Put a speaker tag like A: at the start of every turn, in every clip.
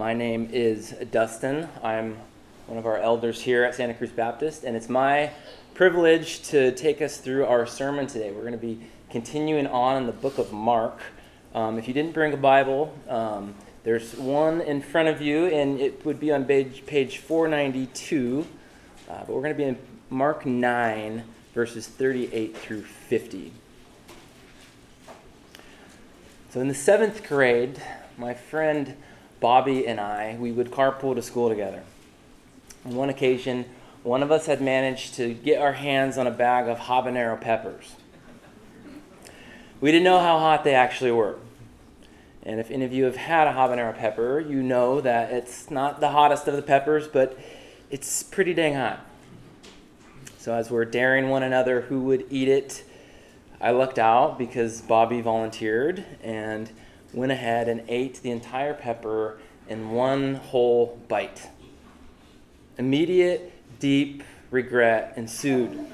A: My name is Dustin. I'm one of our elders here at Santa Cruz Baptist, and it's my privilege to take us through our sermon today. We're going to be continuing on in the book of Mark. Um, if you didn't bring a Bible, um, there's one in front of you, and it would be on page, page 492. Uh, but we're going to be in Mark 9, verses 38 through 50. So in the seventh grade, my friend Bobby and I, we would carpool to school together. On one occasion, one of us had managed to get our hands on a bag of habanero peppers. We didn't know how hot they actually were. And if any of you have had a habanero pepper, you know that it's not the hottest of the peppers, but it's pretty dang hot. So as we're daring one another who would eat it, I lucked out because Bobby volunteered and went ahead and ate the entire pepper in one whole bite. Immediate, deep regret ensued.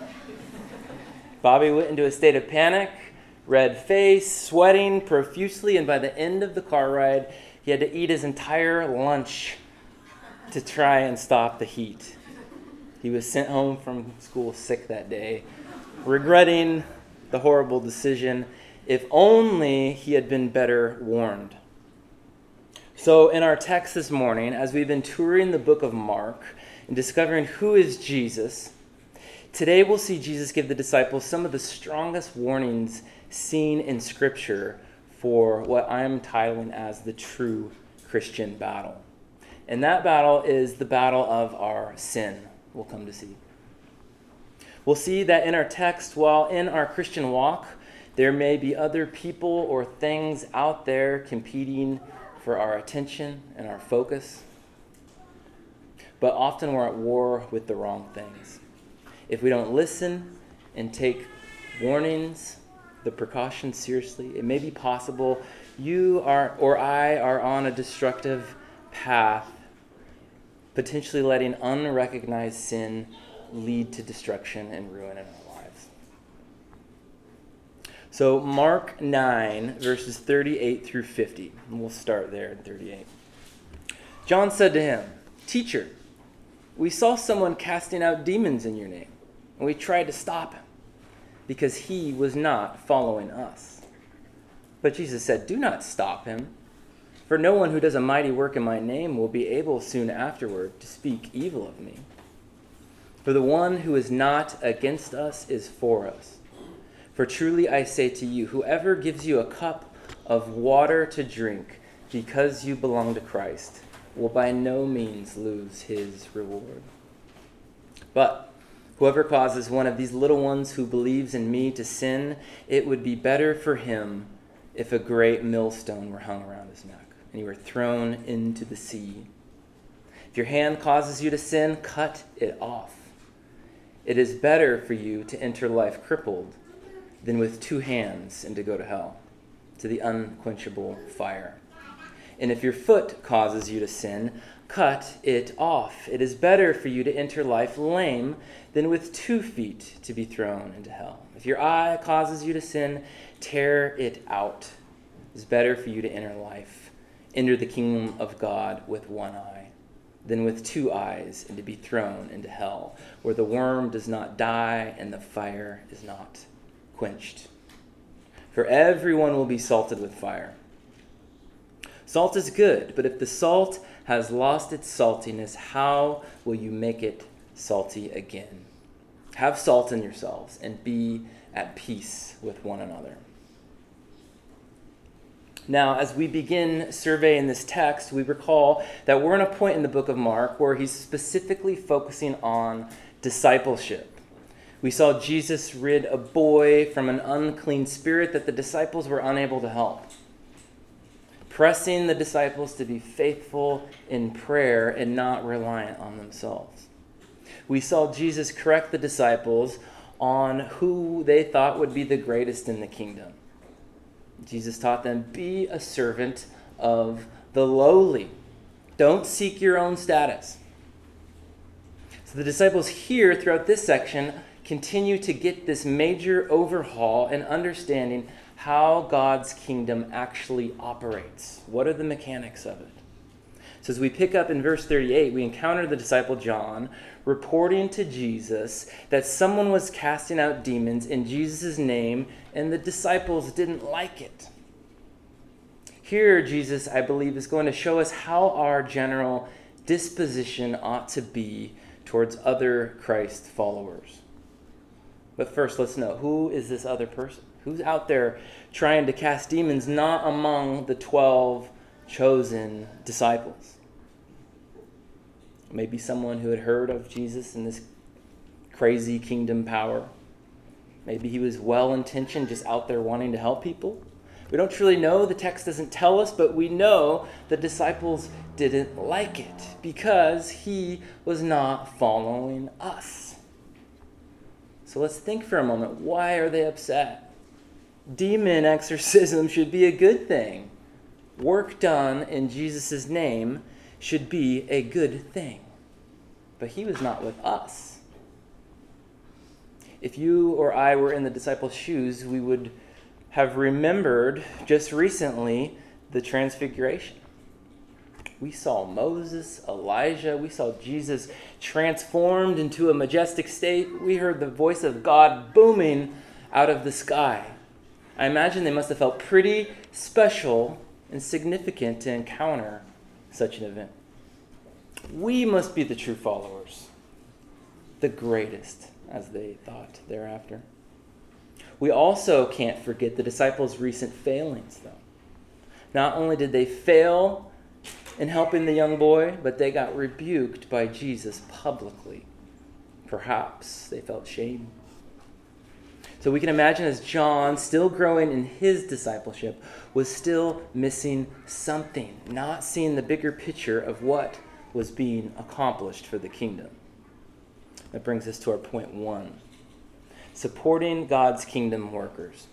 A: Bobby went into a state of panic, red face, sweating profusely, and by the end of the car ride, he had to eat his entire lunch to try and stop the heat. He was sent home from school sick that day, regretting the horrible decision if only he had been better warned. So, in our text this morning, as we've been touring the book of Mark and discovering who is Jesus, today we'll see Jesus give the disciples some of the strongest warnings seen in Scripture for what I'm titling as the true Christian battle. And that battle is the battle of our sin, we'll come to see. We'll see that in our text, while in our Christian walk, there may be other people or things out there competing for our attention and our focus. But often we're at war with the wrong things. If we don't listen and take warnings, the precautions seriously, it may be possible you are or I are on a destructive path, potentially letting unrecognized sin lead to destruction and ruin in our so, Mark 9, verses 38 through 50. And we'll start there in 38. John said to him, Teacher, we saw someone casting out demons in your name, and we tried to stop him because he was not following us. But Jesus said, Do not stop him, for no one who does a mighty work in my name will be able soon afterward to speak evil of me. For the one who is not against us is for us. For truly I say to you, whoever gives you a cup of water to drink because you belong to Christ will by no means lose his reward. But whoever causes one of these little ones who believes in me to sin, it would be better for him if a great millstone were hung around his neck and he were thrown into the sea. If your hand causes you to sin, cut it off. It is better for you to enter life crippled than with two hands and to go to hell, to the unquenchable fire. And if your foot causes you to sin, cut it off. It is better for you to enter life lame than with two feet to be thrown into hell. If your eye causes you to sin, tear it out. It is better for you to enter life, enter the kingdom of God with one eye, than with two eyes and to be thrown into hell, where the worm does not die and the fire is not quenched. For everyone will be salted with fire. Salt is good, but if the salt has lost its saltiness, how will you make it salty again? Have salt in yourselves and be at peace with one another. Now, as we begin surveying this text, we recall that we're in a point in the book of Mark where he's specifically focusing on discipleship. We saw Jesus rid a boy from an unclean spirit that the disciples were unable to help, pressing the disciples to be faithful in prayer and not reliant on themselves. We saw Jesus correct the disciples on who they thought would be the greatest in the kingdom. Jesus taught them be a servant of the lowly. Don't seek your own status. So the disciples here throughout this section continue to get this major overhaul and understanding how God's kingdom actually operates. What are the mechanics of it? So as we pick up in verse 38, we encounter the disciple John reporting to Jesus that someone was casting out demons in Jesus' name, and the disciples didn't like it. Here, Jesus, I believe, is going to show us how our general disposition ought to be towards other Christ followers. But first, let's know who is this other person? Who's out there trying to cast demons not among the 12 chosen disciples? Maybe someone who had heard of Jesus and this crazy kingdom power. Maybe he was well intentioned, just out there wanting to help people. We don't truly know, the text doesn't tell us, but we know the disciples didn't like it because he was not following us. So let's think for a moment why are they upset? Demon exorcism should be a good thing. Work done in Jesus' name should be a good thing. But he was not with us. If you or I were in the disciples' shoes, we would have remembered just recently the transfiguration. We saw Moses, Elijah, we saw Jesus transformed into a majestic state. We heard the voice of God booming out of the sky. I imagine they must have felt pretty special and significant to encounter such an event. We must be the true followers, the greatest, as they thought thereafter. We also can't forget the disciples' recent failings, though. Not only did they fail in helping the young boy, but they got rebuked by Jesus publicly. Perhaps they felt shame. So we can imagine as John, still growing in his discipleship, was still missing something, not seeing the bigger picture of what was being accomplished for the kingdom. That brings us to our point one supporting God's kingdom workers.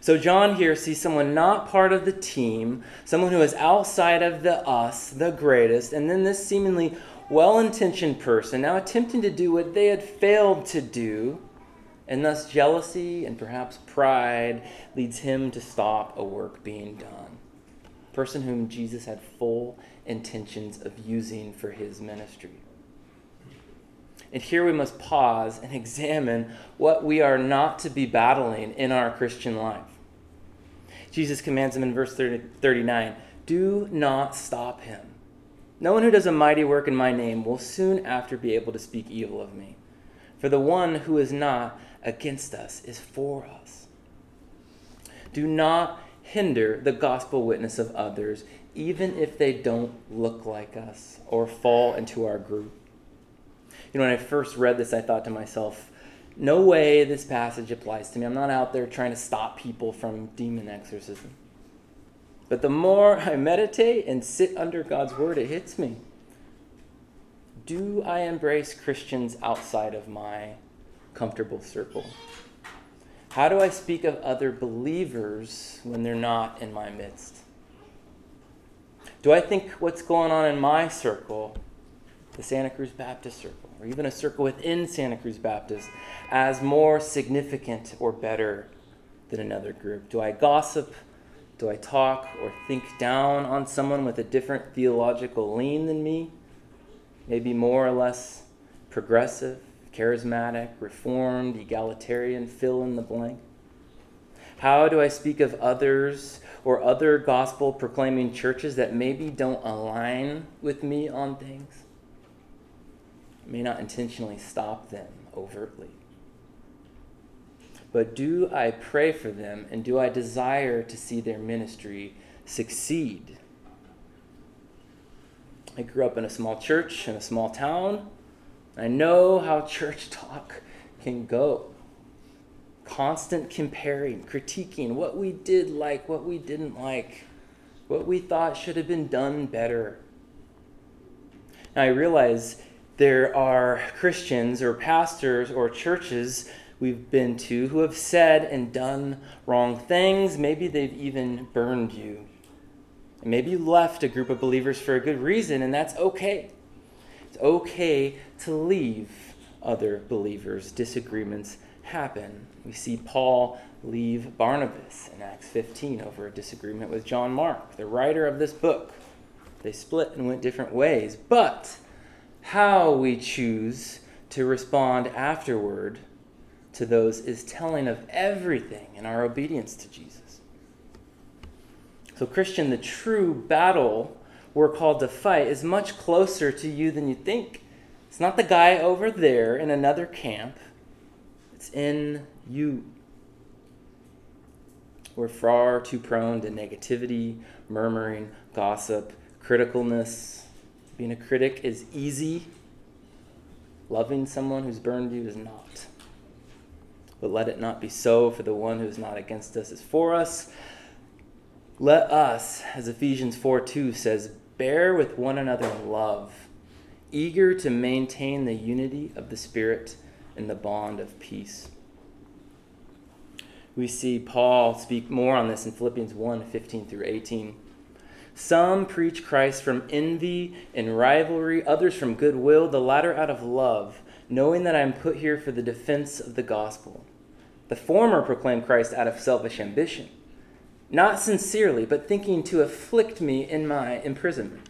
A: So, John here sees someone not part of the team, someone who is outside of the us, the greatest, and then this seemingly well intentioned person now attempting to do what they had failed to do, and thus jealousy and perhaps pride leads him to stop a work being done. Person whom Jesus had full intentions of using for his ministry. And here we must pause and examine what we are not to be battling in our Christian life. Jesus commands him in verse 30, 39 Do not stop him. No one who does a mighty work in my name will soon after be able to speak evil of me. For the one who is not against us is for us. Do not hinder the gospel witness of others, even if they don't look like us or fall into our group. You know, when I first read this, I thought to myself, no way this passage applies to me. I'm not out there trying to stop people from demon exorcism. But the more I meditate and sit under God's word, it hits me. Do I embrace Christians outside of my comfortable circle? How do I speak of other believers when they're not in my midst? Do I think what's going on in my circle, the Santa Cruz Baptist circle, or even a circle within Santa Cruz Baptist, as more significant or better than another group? Do I gossip? Do I talk or think down on someone with a different theological lean than me? Maybe more or less progressive, charismatic, reformed, egalitarian, fill in the blank? How do I speak of others or other gospel proclaiming churches that maybe don't align with me on things? May not intentionally stop them overtly. But do I pray for them and do I desire to see their ministry succeed? I grew up in a small church in a small town. I know how church talk can go constant comparing, critiquing what we did like, what we didn't like, what we thought should have been done better. Now, I realize there are Christians or pastors or churches we've been to who have said and done wrong things. Maybe they've even burned you. And maybe you left a group of believers for a good reason, and that's okay. It's okay to leave other believers. Disagreements happen. We see Paul leave Barnabas in Acts 15 over a disagreement with John Mark, the writer of this book. They split and went different ways. But how we choose to respond afterward to those is telling of everything in our obedience to Jesus. So, Christian, the true battle we're called to fight is much closer to you than you think. It's not the guy over there in another camp, it's in you. We're far too prone to negativity, murmuring, gossip, criticalness. Being a critic is easy. Loving someone who's burned you is not. But let it not be so, for the one who is not against us is for us. Let us, as Ephesians 4 2 says, bear with one another in love, eager to maintain the unity of the Spirit in the bond of peace. We see Paul speak more on this in Philippians 1 15 through 18. Some preach Christ from envy and rivalry, others from goodwill, the latter out of love, knowing that I am put here for the defense of the gospel. The former proclaim Christ out of selfish ambition, not sincerely, but thinking to afflict me in my imprisonment.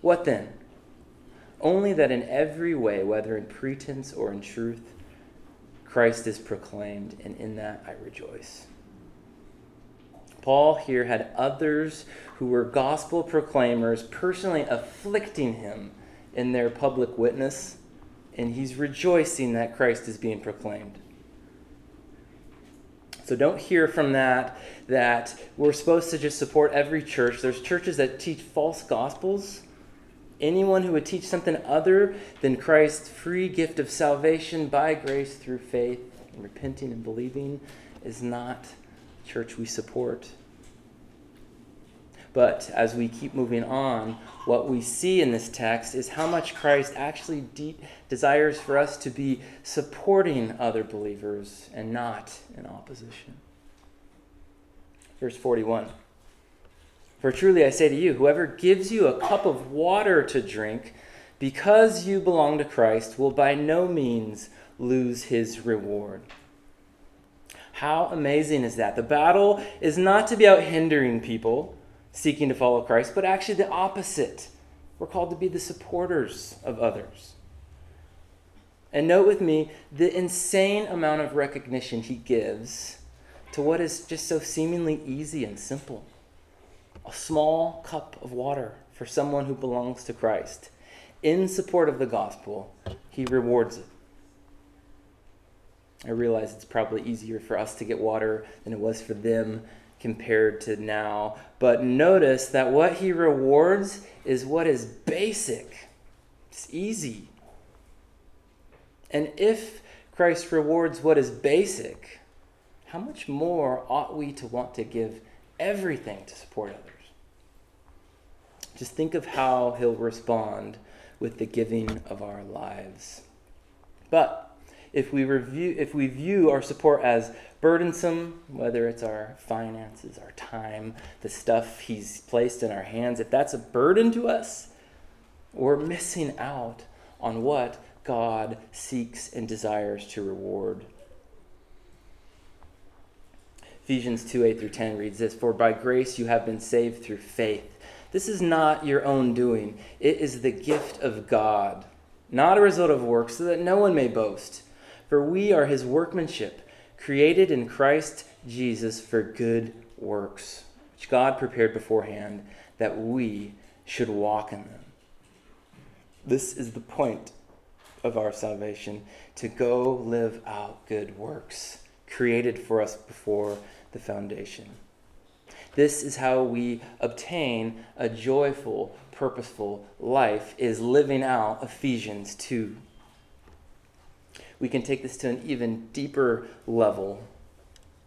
A: What then? Only that in every way, whether in pretense or in truth, Christ is proclaimed, and in that I rejoice. Paul here had others who were gospel proclaimers personally afflicting him in their public witness, and he's rejoicing that Christ is being proclaimed. So don't hear from that that we're supposed to just support every church. There's churches that teach false gospels. Anyone who would teach something other than Christ's free gift of salvation by grace through faith and repenting and believing is not church we support. But as we keep moving on, what we see in this text is how much Christ actually de- desires for us to be supporting other believers and not in opposition. Verse 41 For truly I say to you, whoever gives you a cup of water to drink because you belong to Christ will by no means lose his reward. How amazing is that? The battle is not to be out hindering people seeking to follow Christ, but actually the opposite. We're called to be the supporters of others. And note with me the insane amount of recognition he gives to what is just so seemingly easy and simple a small cup of water for someone who belongs to Christ. In support of the gospel, he rewards it. I realize it's probably easier for us to get water than it was for them compared to now. But notice that what he rewards is what is basic, it's easy. And if Christ rewards what is basic, how much more ought we to want to give everything to support others? Just think of how he'll respond with the giving of our lives. But if we review if we view our support as burdensome, whether it's our finances, our time, the stuff he's placed in our hands, if that's a burden to us, we're missing out on what God seeks and desires to reward. Ephesians 2 8 through 10 reads this For by grace you have been saved through faith. This is not your own doing, it is the gift of God, not a result of works, so that no one may boast. For we are his workmanship, created in Christ Jesus for good works, which God prepared beforehand that we should walk in them. This is the point of our salvation to go live out good works created for us before the foundation. This is how we obtain a joyful, purposeful life is living out Ephesians 2 we can take this to an even deeper level.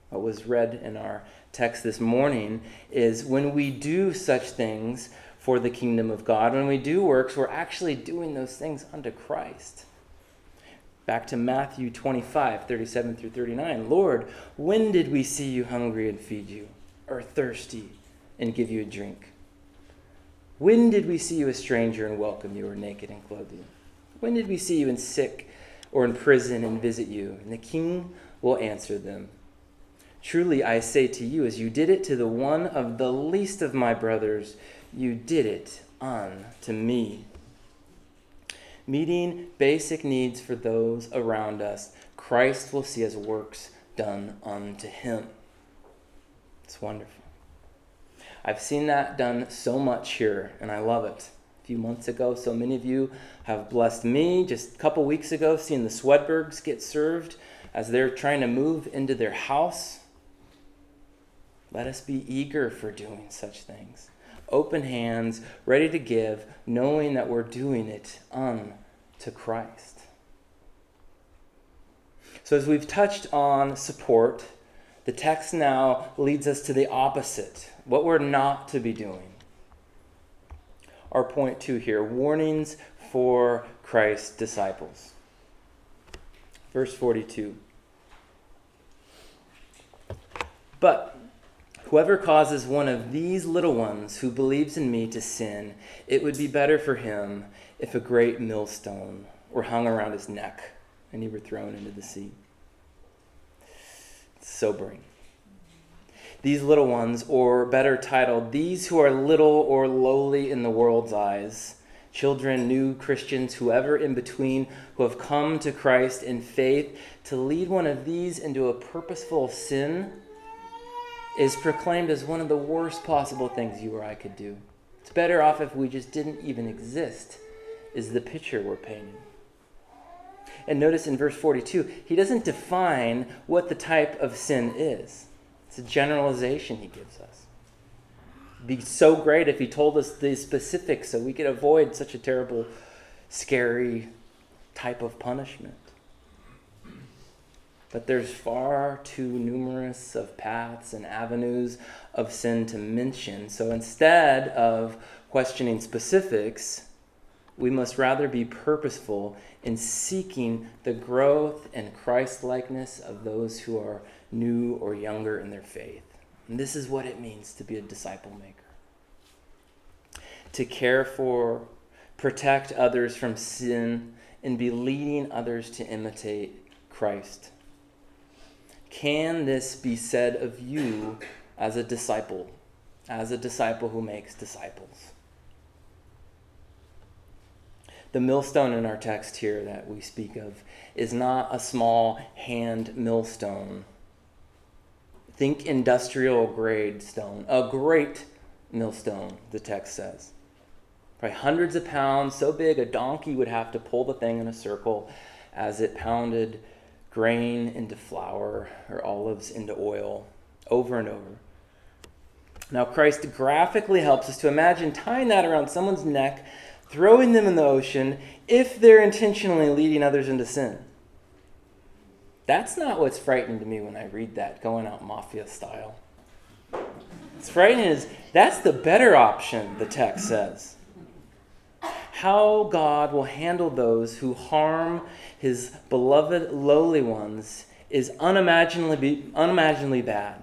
A: What was read in our text this morning is when we do such things for the kingdom of God, when we do works, we're actually doing those things unto Christ. Back to Matthew 25, 37 through 39. Lord, when did we see you hungry and feed you, or thirsty and give you a drink? When did we see you a stranger and welcome you, or naked and clothe you? When did we see you in sick or in prison and visit you? And the king will answer them Truly I say to you, as you did it to the one of the least of my brothers, you did it unto me. Meeting basic needs for those around us, Christ will see as works done unto him. It's wonderful. I've seen that done so much here, and I love it. Few months ago, so many of you have blessed me. Just a couple weeks ago, seeing the Swedbergs get served as they're trying to move into their house. Let us be eager for doing such things. Open hands, ready to give, knowing that we're doing it unto Christ. So, as we've touched on support, the text now leads us to the opposite what we're not to be doing. Our point two here warnings for Christ's disciples. Verse 42. But whoever causes one of these little ones who believes in me to sin, it would be better for him if a great millstone were hung around his neck and he were thrown into the sea. It's sobering these little ones, or better titled, these who are little or lowly in the world's eyes, children, new Christians, whoever in between, who have come to Christ in faith, to lead one of these into a purposeful sin is proclaimed as one of the worst possible things you or I could do. It's better off if we just didn't even exist, is the picture we're painting. And notice in verse 42, he doesn't define what the type of sin is. It's a generalization he gives us. It'd be so great if he told us the specifics so we could avoid such a terrible, scary type of punishment. But there's far too numerous of paths and avenues of sin to mention. So instead of questioning specifics, we must rather be purposeful in seeking the growth and Christ likeness of those who are new or younger in their faith. And this is what it means to be a disciple maker to care for, protect others from sin, and be leading others to imitate Christ. Can this be said of you as a disciple, as a disciple who makes disciples? The millstone in our text here that we speak of is not a small hand millstone Think industrial grade stone, a great millstone, the text says. Probably hundreds of pounds, so big a donkey would have to pull the thing in a circle as it pounded grain into flour or olives into oil over and over. Now, Christ graphically helps us to imagine tying that around someone's neck, throwing them in the ocean if they're intentionally leading others into sin. That's not what's frightening to me when I read that, going out mafia style. It's frightening is that's the better option, the text says. How God will handle those who harm his beloved lowly ones is unimaginably, unimaginably bad.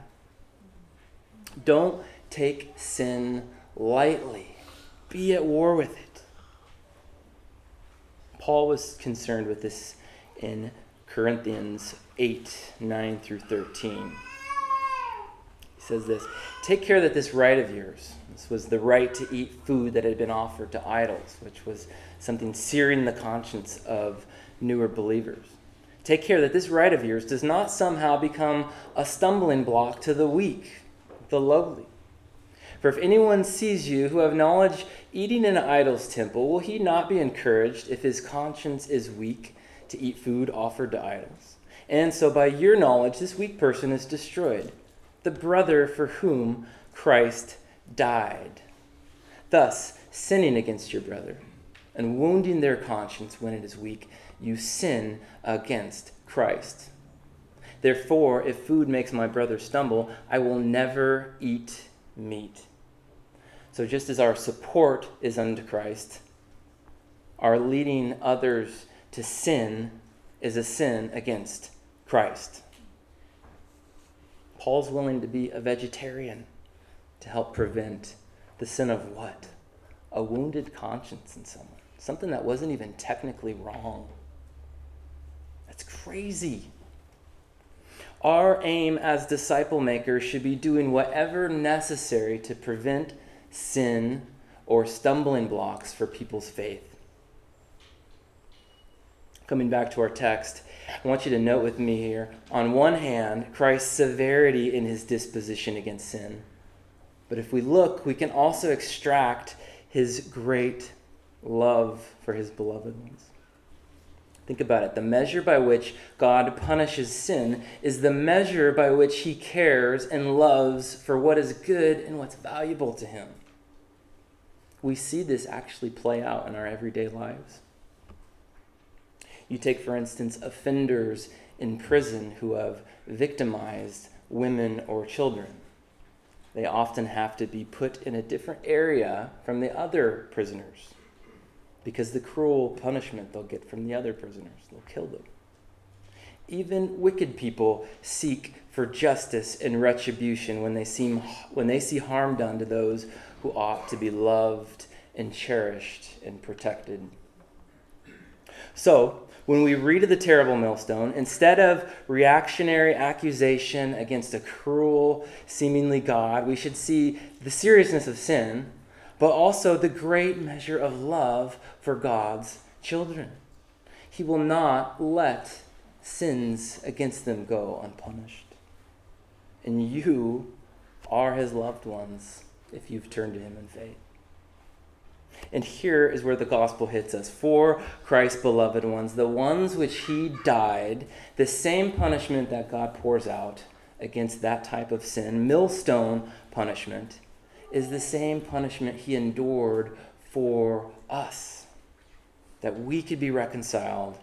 A: Don't take sin lightly, be at war with it. Paul was concerned with this in Corinthians 8 9 through 13. He says this Take care that this right of yours, this was the right to eat food that had been offered to idols, which was something searing the conscience of newer believers. Take care that this right of yours does not somehow become a stumbling block to the weak, the lowly. For if anyone sees you who have knowledge eating in an idol's temple, will he not be encouraged if his conscience is weak? To eat food offered to idols. And so, by your knowledge, this weak person is destroyed, the brother for whom Christ died. Thus, sinning against your brother and wounding their conscience when it is weak, you sin against Christ. Therefore, if food makes my brother stumble, I will never eat meat. So, just as our support is unto Christ, our leading others to sin is a sin against Christ. Paul's willing to be a vegetarian to help prevent the sin of what? A wounded conscience in someone. Something that wasn't even technically wrong. That's crazy. Our aim as disciple makers should be doing whatever necessary to prevent sin or stumbling blocks for people's faith. Coming back to our text, I want you to note with me here on one hand, Christ's severity in his disposition against sin. But if we look, we can also extract his great love for his beloved ones. Think about it. The measure by which God punishes sin is the measure by which he cares and loves for what is good and what's valuable to him. We see this actually play out in our everyday lives. You take, for instance, offenders in prison who have victimized women or children. They often have to be put in a different area from the other prisoners because the cruel punishment they'll get from the other prisoners. They'll kill them. Even wicked people seek for justice and retribution when they, seem, when they see harm done to those who ought to be loved and cherished and protected. So, when we read of the terrible millstone, instead of reactionary accusation against a cruel, seemingly God, we should see the seriousness of sin but also the great measure of love for God's children. He will not let sins against them go unpunished. And you are his loved ones if you've turned to him in faith. And here is where the gospel hits us. For Christ's beloved ones, the ones which he died, the same punishment that God pours out against that type of sin, millstone punishment, is the same punishment he endured for us, that we could be reconciled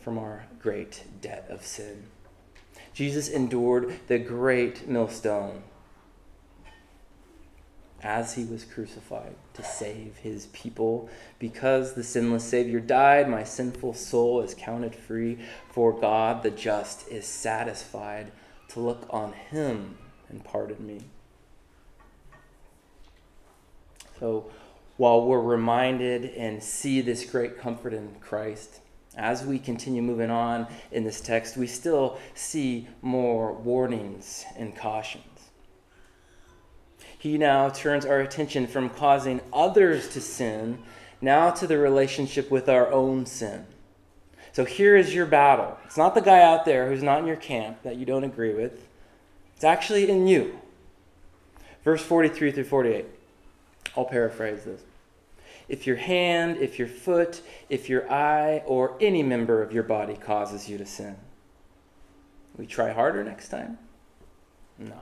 A: from our great debt of sin. Jesus endured the great millstone as he was crucified to save his people. Because the sinless Savior died, my sinful soul is counted free, for God the just is satisfied to look on him and pardon me. So while we're reminded and see this great comfort in Christ, as we continue moving on in this text, we still see more warnings and cautions. He now turns our attention from causing others to sin now to the relationship with our own sin. So here is your battle. It's not the guy out there who's not in your camp that you don't agree with, it's actually in you. Verse 43 through 48. I'll paraphrase this. If your hand, if your foot, if your eye, or any member of your body causes you to sin, we try harder next time? No.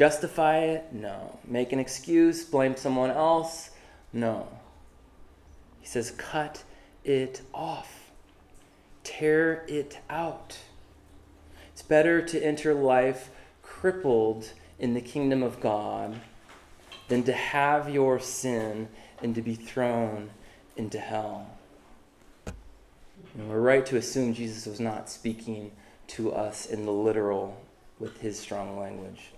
A: Justify it? No. Make an excuse? Blame someone else? No. He says, cut it off, tear it out. It's better to enter life crippled in the kingdom of God than to have your sin and to be thrown into hell. And we're right to assume Jesus was not speaking to us in the literal with his strong language.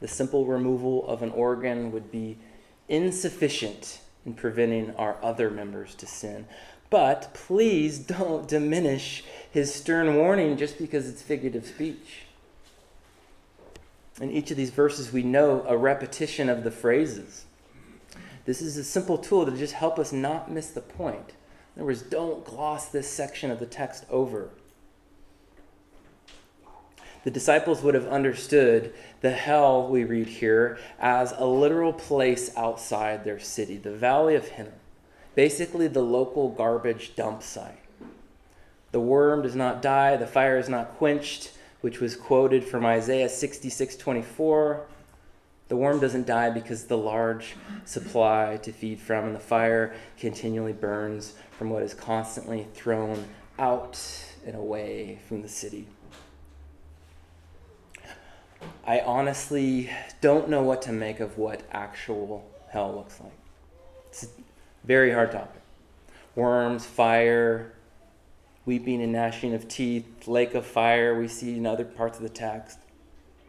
A: The simple removal of an organ would be insufficient in preventing our other members to sin. But please don't diminish his stern warning just because it's figurative speech. In each of these verses, we know a repetition of the phrases. This is a simple tool to just help us not miss the point. In other words, don't gloss this section of the text over. The disciples would have understood the hell we read here as a literal place outside their city, the Valley of Hinnom, basically the local garbage dump site. The worm does not die, the fire is not quenched, which was quoted from Isaiah 66 24. The worm doesn't die because the large supply to feed from and the fire continually burns from what is constantly thrown out and away from the city. I honestly don't know what to make of what actual hell looks like. It's a very hard topic. Worms, fire, weeping and gnashing of teeth, lake of fire, we see in other parts of the text.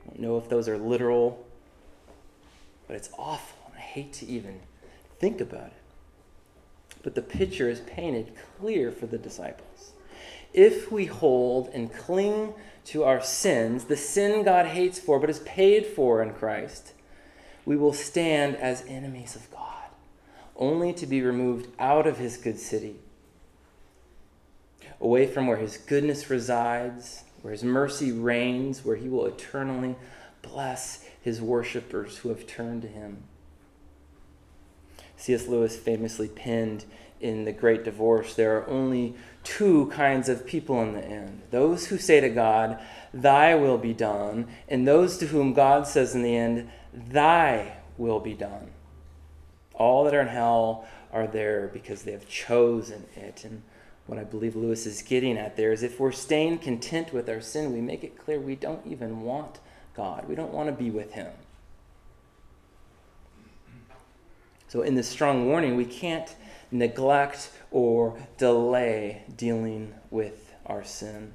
A: I don't know if those are literal, but it's awful, and I hate to even think about it. But the picture is painted clear for the disciples. If we hold and cling to our sins, the sin God hates for but is paid for in Christ, we will stand as enemies of God, only to be removed out of his good city, away from where his goodness resides, where his mercy reigns, where he will eternally bless his worshippers who have turned to him. C.S. Lewis famously penned in The Great Divorce there are only two kinds of people in the end those who say to God, Thy will be done, and those to whom God says in the end, Thy will be done. All that are in hell are there because they have chosen it. And what I believe Lewis is getting at there is if we're staying content with our sin, we make it clear we don't even want God. We don't want to be with Him. So, in this strong warning, we can't neglect or delay dealing with our sin.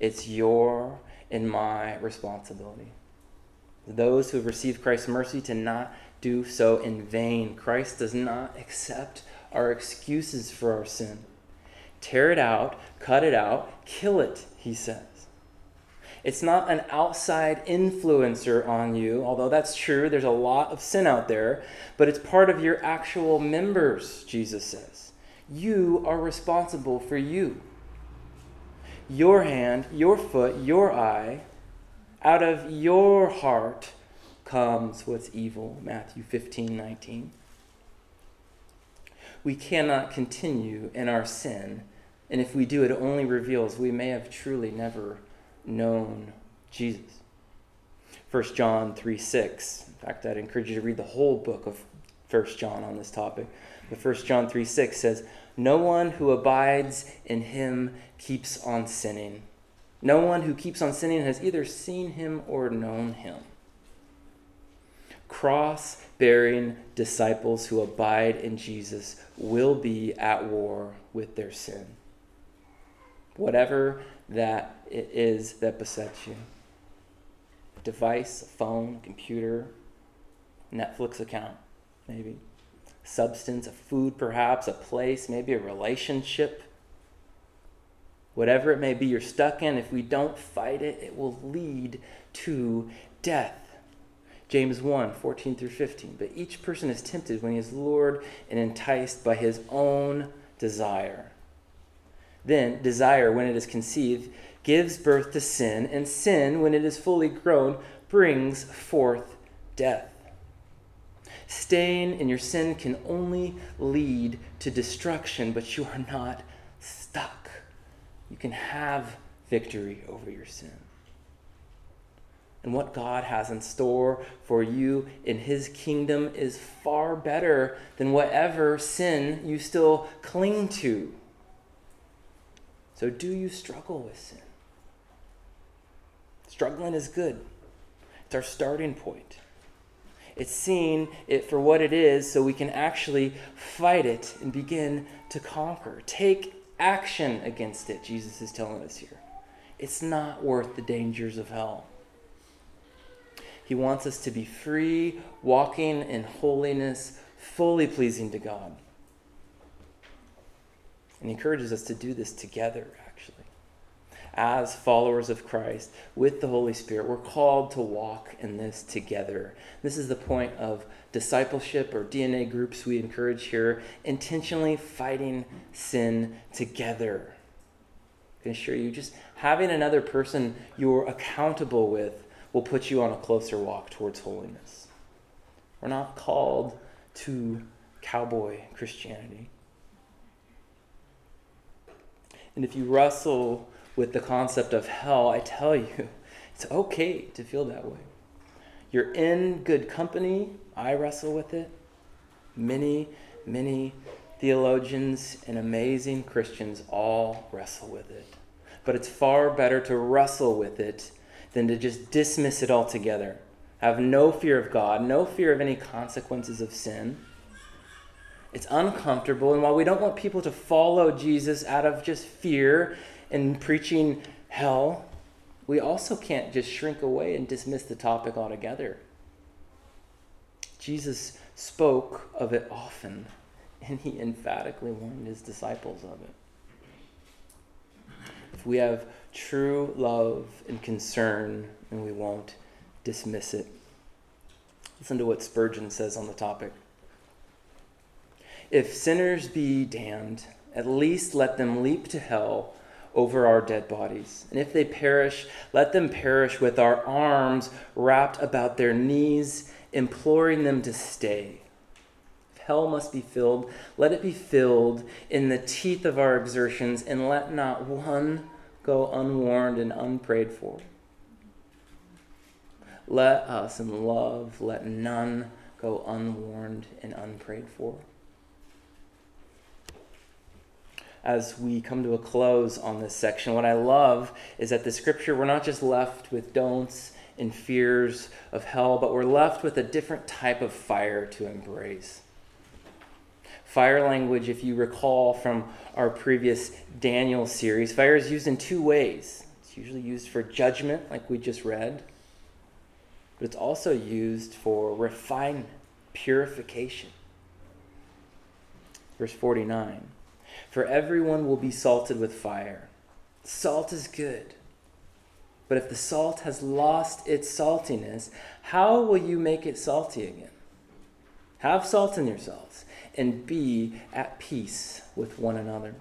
A: It's your and my responsibility. Those who have received Christ's mercy to not do so in vain. Christ does not accept our excuses for our sin. Tear it out, cut it out, kill it, he says. It's not an outside influencer on you, although that's true. There's a lot of sin out there, but it's part of your actual members, Jesus says. You are responsible for you. Your hand, your foot, your eye, out of your heart comes what's evil. Matthew 15, 19. We cannot continue in our sin, and if we do, it only reveals we may have truly never known Jesus. 1 John 3 6. In fact, I'd encourage you to read the whole book of 1 John on this topic. But 1 John 3 6 says, No one who abides in him keeps on sinning. No one who keeps on sinning has either seen him or known him. Cross bearing disciples who abide in Jesus will be at war with their sin. Whatever that it is that besets you. A device, a phone, computer, Netflix account, maybe. Substance, a food, perhaps, a place, maybe a relationship. Whatever it may be you're stuck in, if we don't fight it, it will lead to death. James 1 14 through 15. But each person is tempted when he is lured and enticed by his own desire. Then, desire, when it is conceived, gives birth to sin, and sin, when it is fully grown, brings forth death. Staying in your sin can only lead to destruction, but you are not stuck. You can have victory over your sin. And what God has in store for you in His kingdom is far better than whatever sin you still cling to. So, do you struggle with sin? Struggling is good, it's our starting point. It's seeing it for what it is so we can actually fight it and begin to conquer. Take action against it, Jesus is telling us here. It's not worth the dangers of hell. He wants us to be free, walking in holiness, fully pleasing to God. And he encourages us to do this together. As followers of Christ with the Holy Spirit, we're called to walk in this together. This is the point of discipleship or DNA groups we encourage here, intentionally fighting sin together. I can assure you, just having another person you're accountable with will put you on a closer walk towards holiness. We're not called to cowboy Christianity. And if you wrestle with the concept of hell, I tell you, it's okay to feel that way. You're in good company. I wrestle with it. Many, many theologians and amazing Christians all wrestle with it. But it's far better to wrestle with it than to just dismiss it altogether. Have no fear of God, no fear of any consequences of sin it's uncomfortable. And while we don't want people to follow Jesus out of just fear and preaching hell, we also can't just shrink away and dismiss the topic altogether. Jesus spoke of it often, and he emphatically warned his disciples of it. If we have true love and concern, then we won't dismiss it. Listen to what Spurgeon says on the topic. If sinners be damned, at least let them leap to hell over our dead bodies. And if they perish, let them perish with our arms wrapped about their knees, imploring them to stay. If hell must be filled, let it be filled in the teeth of our exertions, and let not one go unwarned and unprayed for. Let us in love let none go unwarned and unprayed for. As we come to a close on this section, what I love is that the scripture, we're not just left with don'ts and fears of hell, but we're left with a different type of fire to embrace. Fire language, if you recall from our previous Daniel series, fire is used in two ways. It's usually used for judgment, like we just read, but it's also used for refinement, purification. Verse 49 For everyone will be salted with fire. Salt is good. But if the salt has lost its saltiness, how will you make it salty again? Have salt in yourselves and be at peace with one another.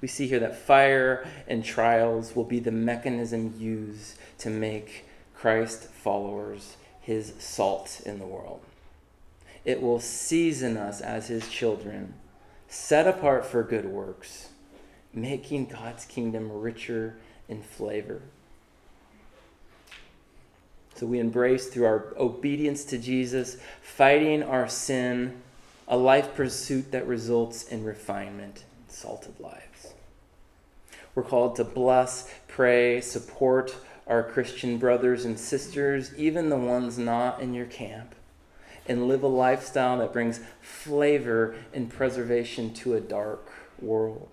A: We see here that fire and trials will be the mechanism used to make Christ followers his salt in the world. It will season us as his children, set apart for good works, making God's kingdom richer in flavor. So we embrace through our obedience to Jesus, fighting our sin, a life pursuit that results in refinement, salted lives. We're called to bless, pray, support, our Christian brothers and sisters, even the ones not in your camp, and live a lifestyle that brings flavor and preservation to a dark world.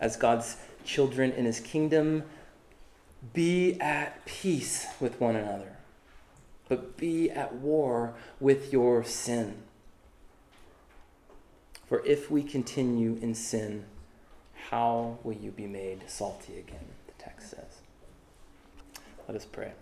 A: As God's children in his kingdom, be at peace with one another, but be at war with your sin. For if we continue in sin, how will you be made salty again? The text says. Let us pray.